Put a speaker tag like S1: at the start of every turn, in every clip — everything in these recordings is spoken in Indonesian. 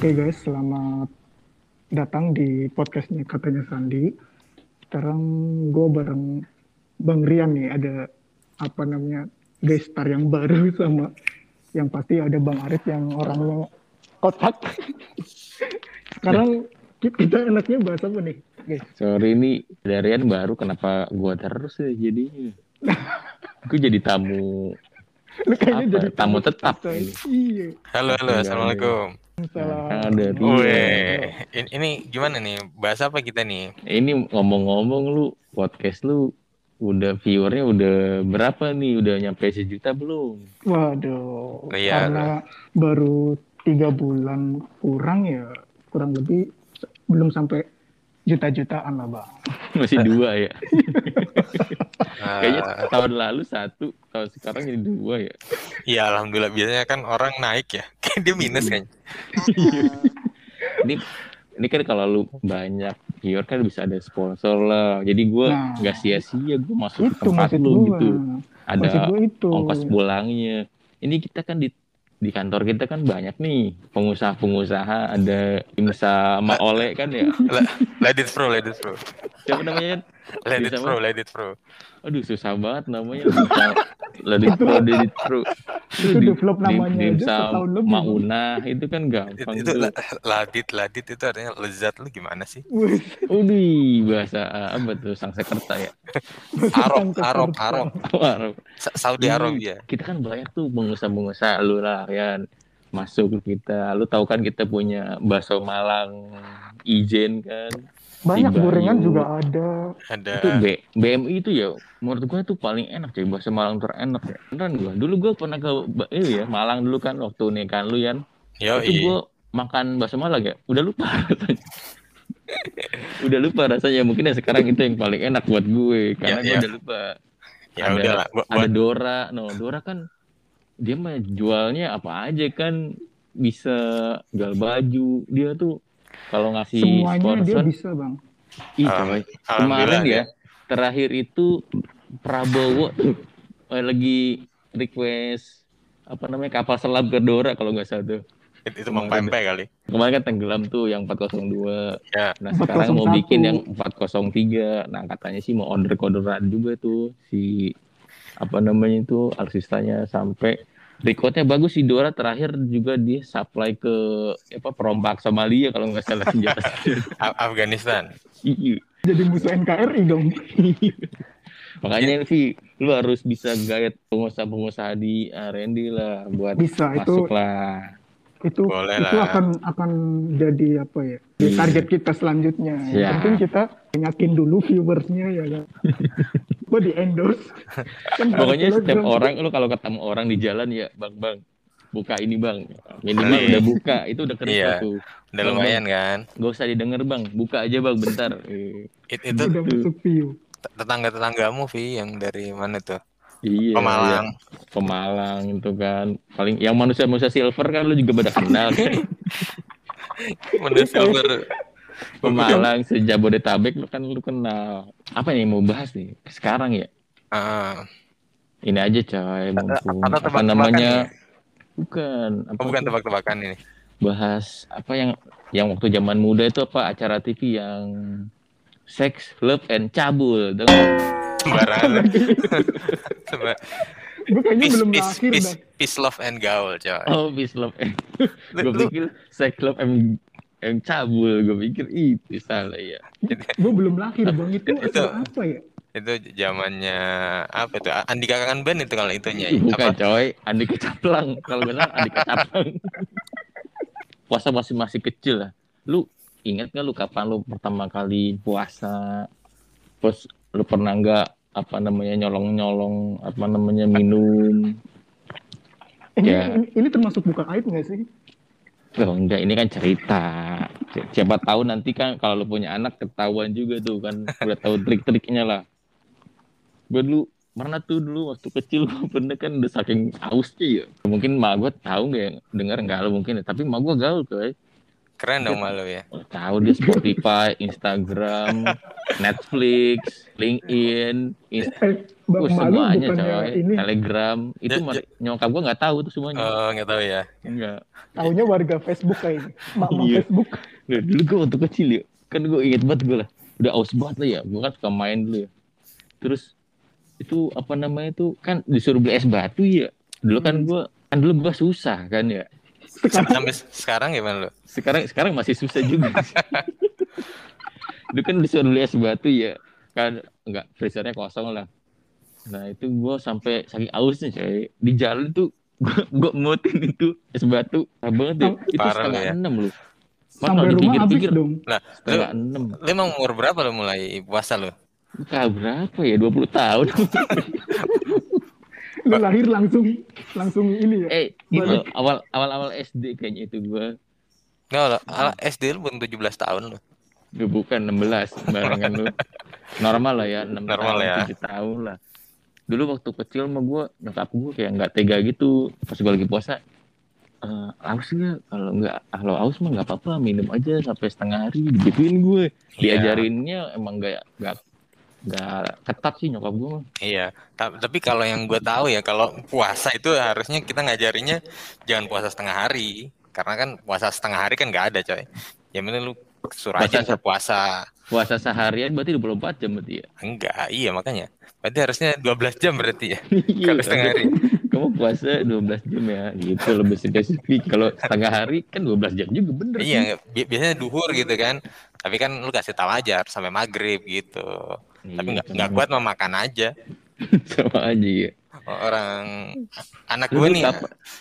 S1: Oke guys, selamat datang di podcastnya katanya Sandi. Sekarang gue bareng Bang Rian nih, ada apa namanya guest star yang baru sama yang pasti ada Bang Arif yang orangnya kotak. Sekarang kita enaknya bahas apa nih, guys?
S2: Sorry ini Darian baru kenapa gua terus ya jadinya. Gue jadi tamu
S1: Lu kayaknya
S2: Apa,
S1: jadi
S2: tamu tetap.
S1: Iya.
S3: Halo, halo, assalamualaikum.
S1: Salah.
S2: ada dia.
S3: ini, ini gimana nih? Bahas apa kita nih?
S2: Ini ngomong-ngomong lu podcast lu udah viewernya udah berapa nih? Udah nyampe sejuta belum?
S1: Waduh,
S3: Iya,
S1: karena baru tiga bulan kurang ya, kurang lebih belum sampai juta-jutaan lah bang.
S2: Masih dua ya.
S3: Eh,
S2: Kayaknya tahun lalu satu, tahun sekarang jadi dua ya.
S3: Iya, alhamdulillah. Biasanya kan orang naik ya. Dia minus kan.
S2: Ini ini kan kalau lu banyak viewer kan bisa ada sponsor lah. Jadi gua
S1: Nah.
S2: nggak sia-sia gua masuk ke
S1: Itu
S2: tempat lu
S1: gua.
S2: gitu. Ada
S1: itu.
S2: ongkos pulangnya. Ini kita kan di di kantor kita kan banyak nih pengusaha-pengusaha ada Imsa sama Ole kan ya.
S3: Le- Let it pro, let it pro.
S2: Siapa namanya?
S3: Let it
S2: Bisa,
S3: pro, let it pro.
S2: Aduh susah banget namanya. Dimsa Ledit Pro, Ledit Pro.
S1: Itu develop namanya aja
S2: Dimsa
S1: setahun lebih.
S2: Mauna itu kan
S3: Itu,
S2: gampang
S3: itu
S2: tuh.
S3: la- ladit, ladit itu artinya lezat lu gimana sih?
S2: Udih, bahasa apa tuh Sangsekerta ya?
S3: Arab, Arab. Arab.
S2: Arab.
S3: Sa- Saudi
S2: Ih,
S3: Arabia.
S2: Kita kan banyak tuh pengusaha-pengusaha lu lah ya masuk ke kita. Lu tahu kan kita punya bakso Malang Ijen kan.
S1: Banyak gorengan juga ada.
S3: Ada
S2: Itu B, BMI itu ya menurut gua tuh paling enak cuy bakso Malang terenak ya. Beneran gua. Dulu gua pernah ke ini ya Malang dulu kan waktu nikahan lu Yan.
S3: Yo,
S2: itu gua makan bakso Malang ya. Udah lupa rasanya. udah lupa rasanya mungkin ya sekarang itu yang paling enak buat gue karena
S3: Ya,
S2: gua
S3: ya.
S2: udah lupa.
S3: ya
S2: ada-
S3: udahlah. Buat,
S2: ada
S3: buat,
S2: Dora no Dora kan dia mah jualnya apa aja kan bisa jual baju dia tuh kalau ngasih
S1: Semuanya dia
S2: sponsor
S1: bisa bang.
S3: alhamdulillah
S2: kemarin
S3: ya.
S2: ya terakhir itu Prabowo eh, lagi request apa namanya kapal selam ke Dora kalau nggak salah tuh
S3: itu, itu
S2: Kemarin.
S3: Pempe kali.
S2: kemarin kan tenggelam tuh yang 402
S3: Ya.
S2: nah sekarang mau
S1: 401.
S2: bikin yang 403 nah katanya sih mau order orderan juga tuh si apa namanya itu alusistanya sampai recordnya bagus si Dora terakhir juga dia supply ke apa perompak Somalia kalau nggak salah senjata
S3: A- Afghanistan.
S2: Iya.
S1: Jadi musuh NKRI dong.
S2: makanya Vi lu harus bisa gayet pengusaha-pengusaha di R&D lah buat
S1: Bisa itu
S2: masuk lah
S1: itu
S3: Boleh
S1: itu
S3: lah.
S1: akan akan jadi apa ya? Jadi
S2: Iya.
S1: target kita selanjutnya. Yang
S2: Siap.
S1: penting kita banyakin dulu viewersnya ya kan. Gue di endorse. Kan
S2: pokoknya setiap orang lu kalau ketemu orang di jalan ya bang bang buka ini bang minimal
S3: Iya.
S2: udah buka itu udah kerja
S3: Iya.
S2: tuh
S3: Udah
S2: Bang,
S3: lumayan kan?
S2: Gak usah didengar bang, buka aja bang bentar.
S3: It- itu
S1: udah masuk view.
S3: tetangga-tetanggamu Vi yang dari mana tuh?
S2: Iya.
S3: Pemalang.
S2: iya. Pemalang itu kan. Paling yang manusia-manusia silver kan lu juga pada kenal kan.
S3: Mana silver.
S2: Pemalang sejabodetabek lu kan lu kenal. Apa nih yang mau bahas nih? Sekarang ya.
S3: Ah,
S2: Ini aja coy, mumpung.
S3: atau
S2: Apa namanya?
S3: nih?
S2: Bukan. Apa
S3: Oh, bukan tebak-tebakan ini.
S2: bahas apa yang yang waktu zaman muda itu apa acara TV yang Sex, Love and Cabul. Nggak?
S3: Sembarangan. Sembar-
S1: Gue kayaknya
S3: peace,
S1: belum
S3: peace,
S1: lahir
S3: peace,
S1: dah.
S3: peace, love and gaul, coy.
S2: Oh, Peace Love and gue pikir sex love em em cabul gue pikir itu salah ya
S1: Gue belum lahir bang itu,
S3: Itu-
S1: apa ya?
S3: itu zamannya apa itu Andika Kangen Band itu kalau itunya
S2: bukan
S3: apa
S2: coy Andika Caplang kalau benar Andika Caplang puasa masih masih kecil lah lu ingat nggak lu kapan lu pertama kali puasa terus lu pernah nggak apa namanya nyolong nyolong apa namanya minum
S1: Ini,
S2: Ya.
S1: ini, ini termasuk buka aib nggak sih?
S2: Oh enggak, ini kan cerita. Si- Siapa tahu nanti kan kalau lu punya anak ketahuan juga tuh kan udah tahu trik-triknya lah. Gue dulu pernah tuh dulu waktu kecil gue pernah kan udah saking ausnya ya. Mungkin mak gue tahu nggak ya, denger nggak lo mungkin ya. Tapi mak gue gaul tuh
S3: Keren dong malu ya.
S2: Tahu dia Spotify, Instagram, Netflix, LinkedIn, Inst-
S1: Eh, Bang
S2: uh, semuanya coy.
S1: ini
S2: Telegram. Itu
S3: Ya,
S2: ma- nyokap gua nggak tahu tuh semuanya.
S3: Oh, nggak tahu ya.
S2: Enggak.
S1: taunya warga Facebook kayaknya. Mak-mak
S2: Iya.
S1: Facebook.
S2: Nah, dulu gue waktu kecil ya, kan gue inget banget gue lah, udah aus banget lah ya, gue kan suka main dulu ya. Terus itu apa namanya tuh kan disuruh beli es batu ya. Dulu kan
S1: Hmm.
S2: gue kan dulu gue susah kan ya.
S1: Sekarang
S3: Sampai sekarang gimana lo?
S2: Sekarang sekarang masih susah juga. dulu kan disuruh beli es batu ya, kan enggak freezernya kosong lah. Nah itu gue sampai saking ausnya coy di jalan tuh gue gue mutin itu es batu parah banget ya. Itu
S3: Parah
S2: setengah
S3: lu ya.
S2: enam lu. Mas
S1: sampai
S2: kalau
S1: rumah habis
S2: dipikir-pikir
S1: dong.
S3: Nah, lu,
S2: setengah enam.
S3: lu emang umur berapa lo mulai puasa lo?
S2: Kak berapa ya? 20 tahun.
S1: Lu lahir langsung langsung ini ya.
S2: eh, itu awal awal awal SD kayaknya itu gua.
S3: Nggak, lo, ala- SD lu belum 17 tahun lo.
S2: Gue bukan 16 barengan lu. Normal lah ya, 6
S3: Normal
S2: tahun,
S3: ya.
S2: 7 tahun lah. Dulu waktu kecil mah gua nyokap gua kayak nggak tega gitu pas gua lagi puasa. Eh, aus nggak? Kalau nggak, kalau aus mah nggak apa-apa, minum aja sampai setengah hari. Digituin gue.
S3: Iya.
S2: Diajarinnya emang nggak nggak nggak ketat sih nyokap gua mah.
S3: Iya, Ta- tapi kalau yang gue tahu ya, kalau puasa itu harusnya kita ngajarinya jangan puasa setengah hari, karena kan puasa setengah hari kan nggak ada coy. Ya mending lu suruh aja
S2: Puasa-
S3: puasa.
S2: Puasa seharian berarti 24 jam berarti ya.
S3: Enggak, iya makanya. Berarti harusnya 12 jam berarti ya,
S2: Iya,
S3: kalau setengah hari.
S2: kamu puasa 12 jam ya gitu lebih spesifik kalau setengah hari kan 12 jam juga bener sih.
S3: Iya, bi- biasanya duhur gitu kan. Tapi kan lu kasih tahu aja harus sampai maghrib gitu. Tapi
S2: Iya,
S3: nggak nggak kuat mau makan aja.
S2: sama aja ya
S3: Orang anak gue nih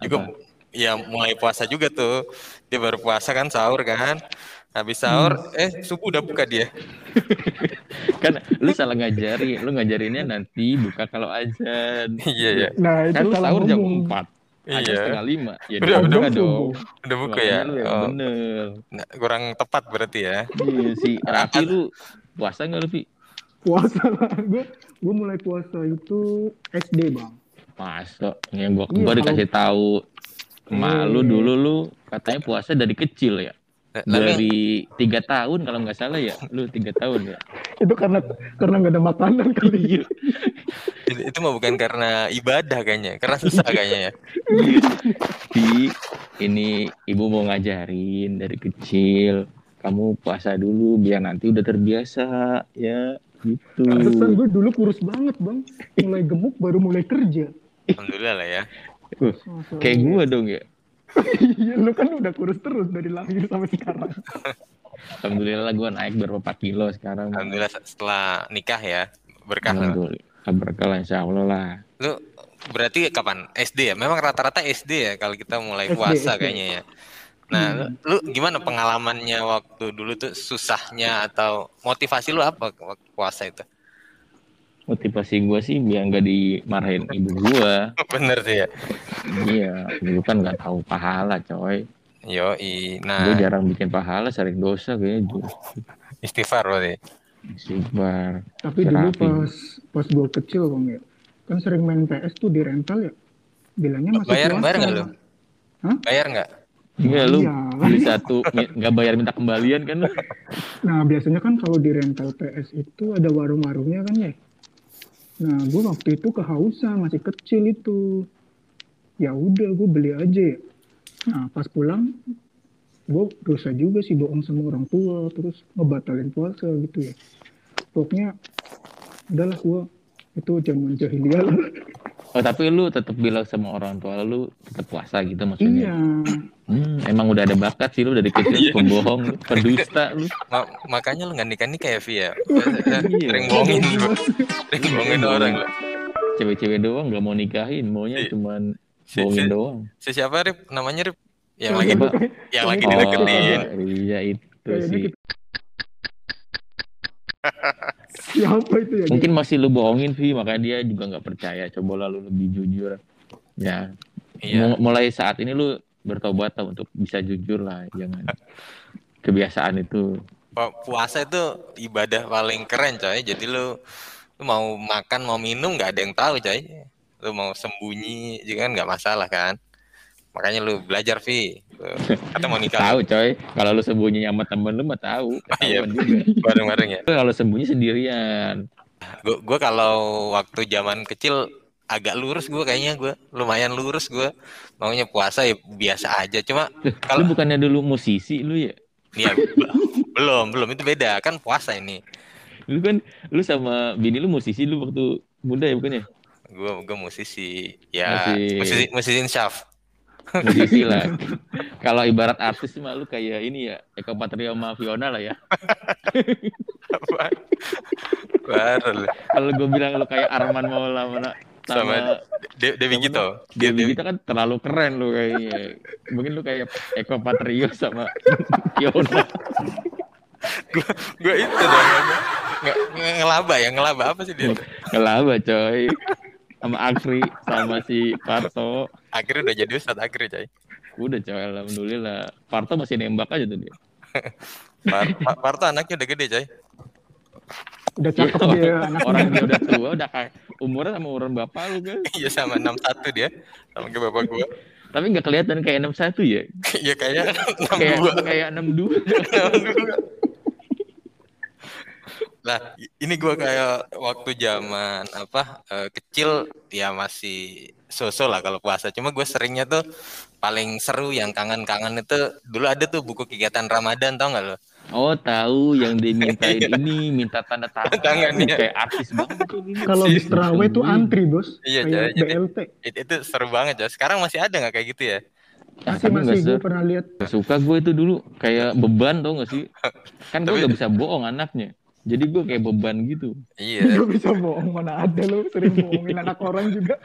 S3: juga
S2: apa?
S3: ya mulai puasa juga tuh. Dia baru puasa kan sahur kan. Habis sahur, eh subuh udah buka dia.
S2: kan lu salah ngajari lu ngajarinnya nanti buka kalau azan
S3: Iya ya.
S1: Nah, itu
S2: kan lu sahur jam
S1: ngomong.
S2: 4 azan
S3: Iya.
S2: setengah 5 ya
S3: Udah,
S2: udah
S3: udah
S2: buka
S1: subuh.
S2: dong
S3: Udah buka ya.
S2: Lu
S3: Oh,
S2: bener
S3: nah, kurang tepat berarti ya.
S2: iya sih Raffi lu puasa nggak lu Pi?
S1: Puasa lah. Gue gue mulai puasa itu SD, Bang.
S2: masa yang gua
S1: Iya,
S2: dikasih tahu emak
S1: Eh.
S2: lu dulu lu katanya puasa dari kecil ya
S3: yang-
S2: dari tiga tahun kalau nggak salah ya lu tiga tahun ya
S1: Itu karena karena nggak ada makanan kali.
S2: Iya.
S3: itu, itu mah bukan karena ibadah kayaknya, karena susah kayaknya ya.
S2: Di ini ibu mau ngajarin dari kecil kamu puasa dulu biar nanti udah terbiasa ya gitu.
S1: Pantesan gue dulu kurus banget, Bang. Mulai gemuk baru mulai kerja.
S3: Alhamdulillah lah ya.
S2: Uh,
S1: Masa
S2: kayak gua dong ya.
S1: Iya, lu kan udah kurus terus dari lahir sampai sekarang.
S2: Alhamdulillah gua naik berapa kilo sekarang.
S3: Alhamdulillah setelah nikah ya berkah lah.
S2: Alhamdulillah. Berkah lah insya Allah lah.
S3: Lu berarti kapan? SD ya? Memang rata-rata SD ya kalau kita mulai
S1: SD,
S3: puasa
S1: SD.
S3: kayaknya ya. Nah, lu, lu gimana pengalamannya waktu dulu tuh susahnya atau motivasi lu apa waktu puasa itu?
S2: Motivasi gua sih biar nggak dimarahin ibu gua.
S3: Bener sih ya.
S2: Iya, dulu kan nggak tahu pahala coy.
S3: Yo,
S2: Gue
S3: nah
S2: jarang bikin pahala, sering dosa kayaknya.
S3: Istighfar berarti.
S2: Istighfar.
S1: Tapi dulu
S2: Terapi.
S1: pas pas gue kecil, Bang ya. Kan sering main PS tuh di rental ya. Bilangnya masih
S3: Bayar-
S1: puasa.
S3: bayar nggak lu? Bayar nggak?
S2: Iya lu
S1: Iya.
S2: beli satu nggak bayar minta kembalian kan?
S1: Nah, biasanya kan kalau di rental PS itu ada warung-warungnya kan ya. Nah, gue waktu itu kehausan, masih kecil itu. Ya udah, gue beli aja ya. Nah, pas pulang, gue dosa juga sih bohong sama orang tua, terus ngebatalin puasa gitu ya. Pokoknya, udahlah gue, itu zaman jahiliyah lah.
S2: Oh tapi lu tetap bilang sama orang tua lu tetap puasa gitu maksudnya?
S1: Iya,
S2: Hmm, emang udah ada bakat sih lu dari kecil pembohong, lu, pendusta lu.
S3: Ma- makanya lu nggak nikah nikah ya Vi ya.
S2: Iya.
S3: Sering bohongin lu. Sering bohongin orang.
S2: Cewek-cewek doang nggak mau nikahin, maunya
S3: Iya.
S2: cuman
S3: Si,
S2: bohongin
S3: si,
S2: doang.
S3: si siapa Rip? Namanya Rip? Yang lagi yang lagi
S1: Oh,
S3: dideketin.
S2: iya itu sih.
S1: Siapa itu ya?
S2: Mungkin masih lu bohongin Vi, makanya dia juga nggak percaya. Coba lah lu lebih jujur. Ya,
S3: Iya.
S2: Mul- mulai saat ini lu bertobat untuk bisa jujur lah, jangan kebiasaan itu.
S3: Pu- Puasa itu ibadah paling keren coy. Jadi lu, lu mau makan mau minum nggak ada yang tahu coy. Lu mau sembunyi juga kan nggak masalah kan. Makanya lu belajar Vi. Atau mau nikah
S2: Tahu coy, kalau lu sembunyi sama temen lu mah tahu.
S3: iya.
S2: Ketahuan juga.
S3: bareng-bareng ya.
S2: Kalau sembunyi sendirian.
S3: Gue gua kalau waktu zaman kecil agak lurus gue kayaknya gue lumayan lurus gue maunya puasa ya biasa aja cuma kalau
S2: bukannya dulu musisi lu ya?
S3: ya be- belum belum itu beda kan puasa ini
S2: Lu kan lu sama bini lu musisi lu waktu muda ya bukannya?
S3: gue gue musisi ya
S2: Musik.
S3: musisi musisi syaf
S2: Musisi lah. Kalau ibarat artis mah lu kayak ini ya, Eko Patrio sama Fiona lah ya.
S3: baru.
S2: Kalau gue bilang lu kayak Arman Maulana sama,
S3: sama De- Dewi
S2: sama
S3: gitu
S2: dia
S3: Dewi
S2: kita kan terlalu keren lu kayaknya. Mungkin lu kayak Eko Patrio sama Fiona.
S3: gue itu dong ngelaba ya ngelaba apa sih dia
S2: Ngelaba coy. Sama Akri sama si Parto.
S3: akhirnya udah jadi ustad akhirnya coy
S2: Udah coy, alhamdulillah. Parto masih nembak aja tuh dia.
S3: Par- Par- Parto anaknya udah gede coy
S1: Udah cakep dia anak
S2: Orang dia udah tua, udah kayak umurnya sama umuran bapak lu kan.
S3: iya sama 61 dia sama kayak bapak gue
S2: Tapi nggak kelihatan kayak 61 ya.
S3: iya kayak
S2: Kayak
S3: 62
S2: kayak 62.
S3: Nah, i- ini gua kayak waktu zaman apa eh, kecil ya masih sosok lah kalau puasa. Cuma gue seringnya tuh paling seru yang kangen-kangen itu dulu ada tuh buku kegiatan Ramadan tau nggak lo?
S2: Oh tahu yang dimintain ini minta tanda tangan,
S3: iya.
S2: kayak artis banget
S1: kalau terawih tuh antri bos
S3: Iya,
S1: kayak
S3: jadi-
S1: BLT
S3: It- itu seru banget ya. Sekarang masih ada nggak kayak gitu ya?
S1: Masih masih
S2: nggak
S1: gue pernah lihat
S2: suka gue itu dulu kayak beban tau gak sih? Kan gue gak bisa bohong anaknya. Jadi gue kayak beban gitu.
S3: Iya.
S1: Gak bisa bohong mana ada lu sering bohongin anak orang juga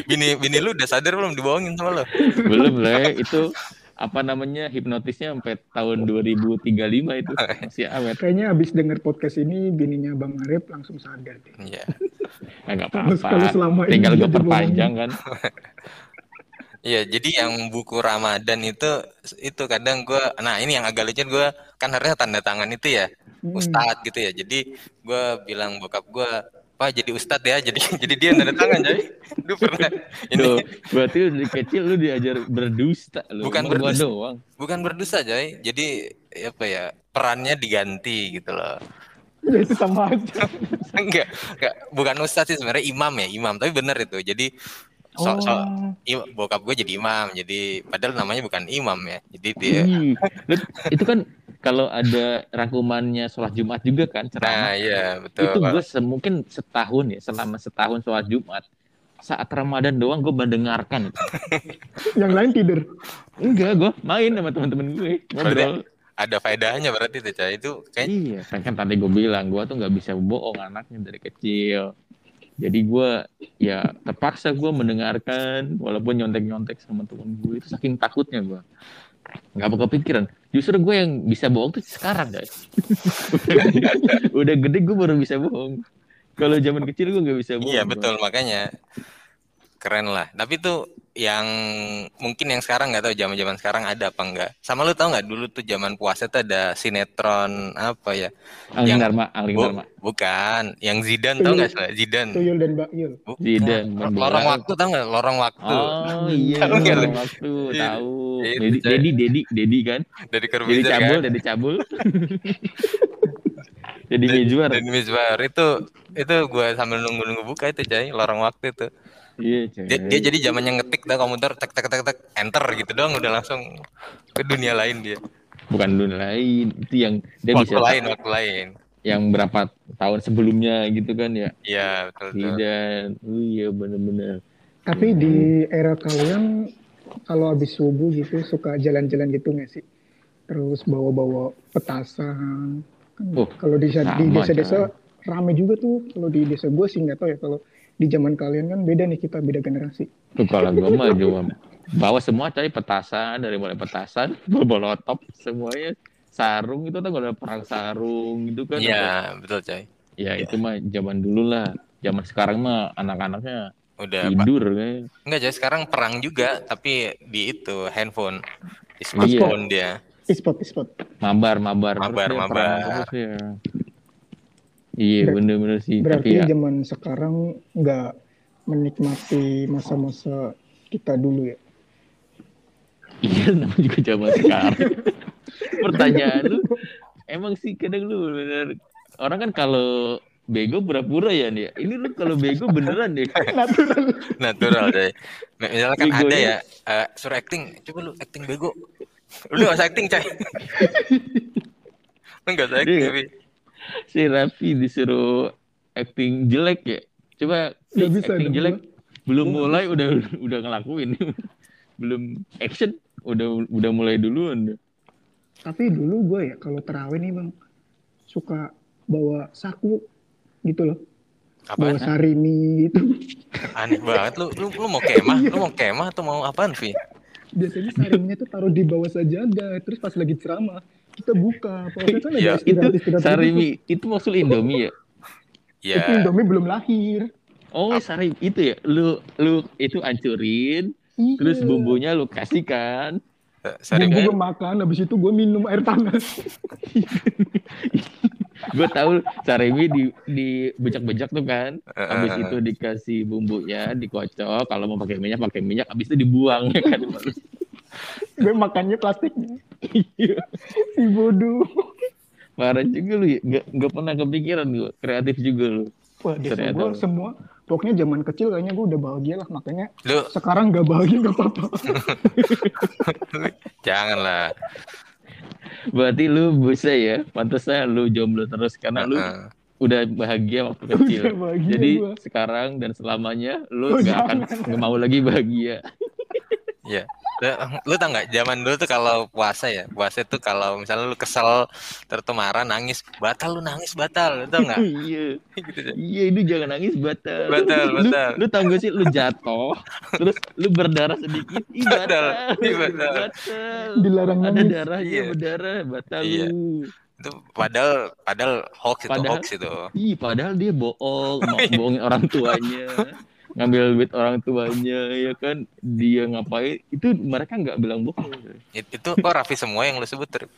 S3: Bini bini lu udah sadar belum dibohongin sama lo?
S2: Belum lah itu apa namanya hipnotisnya sampai tahun 2035 itu masih awet.
S1: kayaknya abis denger podcast ini bininya bang Arif langsung sadar deh
S3: Iya.
S2: Nah, nggak
S1: Kalau- kalau
S2: apa-apa.
S1: selama ini
S2: Tinggal gue perpanjang kan.
S3: Iya, jadi yang buku Ramadan itu itu kadang gua nah ini yang agak lucu gue kan harusnya tanda tangan itu ya. Ustadz gitu ya. Jadi gua bilang bokap gua Pak jadi Ustadz ya. Jadi jadi dia yang tanda tangan jadi. Lu pernah ini
S2: Tuh, berarti lu dari kecil lu diajar berdusta lu.
S3: Bukan berdusta.
S2: doang.
S3: bukan berdosa Jay. Jadi apa ya perannya diganti gitu loh.
S1: ya itu sama aja
S3: enggak, enggak bukan Ustadz sih sebenarnya imam ya imam tapi bener itu. Jadi so, so,
S1: Oh.
S3: im- bokap gue jadi imam. Jadi padahal namanya bukan imam ya. Jadi dia
S2: lu- itu kan kalau ada rangkumannya sholat Jumat juga kan
S3: Nah,
S2: ceramah.
S3: iya betul.
S2: itu gue mungkin setahun ya selama setahun sholat Jumat saat Ramadan doang gue mendengarkan itu.
S1: yang lain tidur
S2: enggak gue main sama teman-teman gue ngobrol
S3: ada faedahnya berarti tuh Cah. Itu kayak
S2: iya kan, kan tadi gue bilang gue tuh nggak bisa bohong anaknya dari kecil jadi gue ya terpaksa gue mendengarkan walaupun nyontek-nyontek sama temen gue itu saking takutnya gue nggak bakal kepikiran. Justru gue yang bisa bohong tuh sekarang guys. Udah gede gue baru bisa bohong. Kalau zaman kecil gue nggak bisa bohong
S3: Iya
S2: gua.
S3: betul. Makanya keren lah. Tapi tuh yang mungkin yang sekarang nggak tahu zaman-zaman sekarang ada apa enggak. Sama lu tahu nggak dulu tuh zaman puasa tuh ada sinetron apa ya?
S2: Angling
S3: Yang-
S2: Dharma Angling
S3: Bu-
S2: Dharma
S3: bukan, yang Zidan tahu nggak sih? Zidan.
S1: tuyul dan Bakyul.
S2: Zidan, bola.
S3: Lorong waktu tahu nggak? Lorong waktu
S2: Oh iya,
S3: Tahu nggak
S2: lorong waktu
S3: Iya,
S2: tahu. Dedi. Dedi, Dedi, Dedi kan?
S3: dari
S2: Dedi
S3: Corbuzier
S2: cabul,
S3: kan.
S2: Dedi cabul. Dedi Mizwar.
S3: Dan Mizwar itu itu gue sambil nunggu-nunggu buka itu Cai, lorong waktu itu.
S2: Iya.
S3: Dia, dia jadi zamannya ngetik dah komputer tek tek tek tek enter gitu doang udah langsung ke dunia lain dia.
S2: bukan dunia lain, itu yang dia
S3: waktu
S2: bisa
S3: lain, waktu lain.
S2: yang berapa tahun sebelumnya gitu kan ya.
S3: Iya, betul betul.
S2: Zidan. Oh iya bener-bener.
S1: tapi di era kalian kalau habis subuh gitu suka jalan-jalan gitu nggak sih terus bawa-bawa petasan Kan
S2: Oh,
S1: kalau di, desa-desa rame juga tuh kalau di desa gue sih nggak tahu ya kalau di zaman kalian kan beda nih kita beda generasi
S2: Tuh kalau gue mah cuma bawa semua coy petasan dari mulai petasan, bolotop semuanya sarung itu tuh kalau ada perang sarung gitu kan.
S3: Iya, betul coy.
S2: Ya itu mah zaman dulu lah. Zaman sekarang mah anak-anaknya
S3: Udah
S2: tidur kan.
S3: Enggak coy, sekarang perang juga tapi di itu handphone. Di
S2: Iya.
S3: smartphone dia.
S1: e-sport e-sport
S2: Mabar, mabar.
S3: Mabar, mabar.
S2: terus ya. Iya bener-bener sih. Tapi
S1: berarti
S2: ya
S1: zaman sekarang nggak menikmati masa-masa kita dulu ya
S2: Iya, namanya juga zaman sekarang. Pertanyaan lu, emang sih kadang lu bener. Orang kan kalau bego pura-pura ya nih. Ini lu kalau bego beneran deh.
S1: natural
S3: natural deh misalnya kan
S2: Begonya-
S3: ada ya eh, suruh acting coba lu acting bego lu gak usah acting cai lu gak usah acting tapi
S2: Si Raffi disuruh acting jelek ya. Coba Fi,
S1: bisa
S2: acting jelek.
S1: gua.
S2: Belum mulai udah udah ngelakuin. Belum action udah udah mulai duluan.
S1: tapi dulu gue ya kalau terawih nih bang suka bawa saku gitu loh bawa
S3: apaan
S1: sarimi gitu
S3: aneh banget lu lu lu mau kemah lu mau kemah atau mau apaan Vi
S1: biasanya sariminya tuh taruh di bawah sajadah terus pas lagi ceramah kita buka kan ada
S3: Iya,
S2: Itu Sarimi itu maksud Indomie ya?
S3: ya
S1: itu Indomie belum lahir
S2: Oh, Sarimi itu ya. Lu lu itu hancurin,
S1: Iya.
S2: terus bumbunya lu kasihkan.
S3: sorry
S1: bumbu gue makan habis itu gue minum air panas
S2: Gue tahu Sarimi di di bejak-bejak tuh kan. Habis itu dikasih bumbunya, dikocok. Kalau mau pakai minyak, pakai minyak. Habis itu dibuang ya kan.
S1: gue makannya plastiknya si bodoh
S2: Parah juga lu ya. Gak, gak pernah kepikiran gue. Kreatif juga lu.
S1: wah desa gue semua pokoknya zaman kecil kayaknya gue udah bahagia lah makanya
S3: lu
S1: sekarang gak bahagia gak apa-apa
S3: janganlah
S2: Berarti lu bisa ya. Pantasnya lu jomblo terus. Karena lu
S3: Heeh.
S2: udah bahagia waktu kecil.
S1: Udah bahagia
S2: Jadi
S1: gua.
S2: sekarang dan selamanya lu
S1: Oh,
S2: gak akan nggak mau lagi bahagia.
S3: Iya. Lu, lu tau nggak zaman dulu tuh kalau puasa ya, puasa tuh kalau misalnya lu kesel marah nangis, batal lu nangis batal, lu tau nggak?
S2: iya.
S3: gitu.
S2: Iya itu jangan nangis batal.
S3: Batal,
S2: Lu-
S3: batal.
S2: Lu, tau gak sih lu jatuh terus lu berdarah sedikit. Ih batal.
S3: Batal, iya, batal.
S2: Batal.
S1: dilarang
S2: Ada
S1: nangis
S2: darahnya
S3: Iya.
S2: berdarah batal
S3: Iya.
S2: lu.
S3: Itu padahal padahal hoax itu
S2: Padahal-
S3: hoax itu.
S2: Ih padahal dia bohong, mau bohongin orang tuanya. Ngambil duit orang tuanya ya kan? Dia ngapain? Itu mereka nggak bilang bohong.
S3: It- Itu kok Raffi semua yang lu sebut Ter?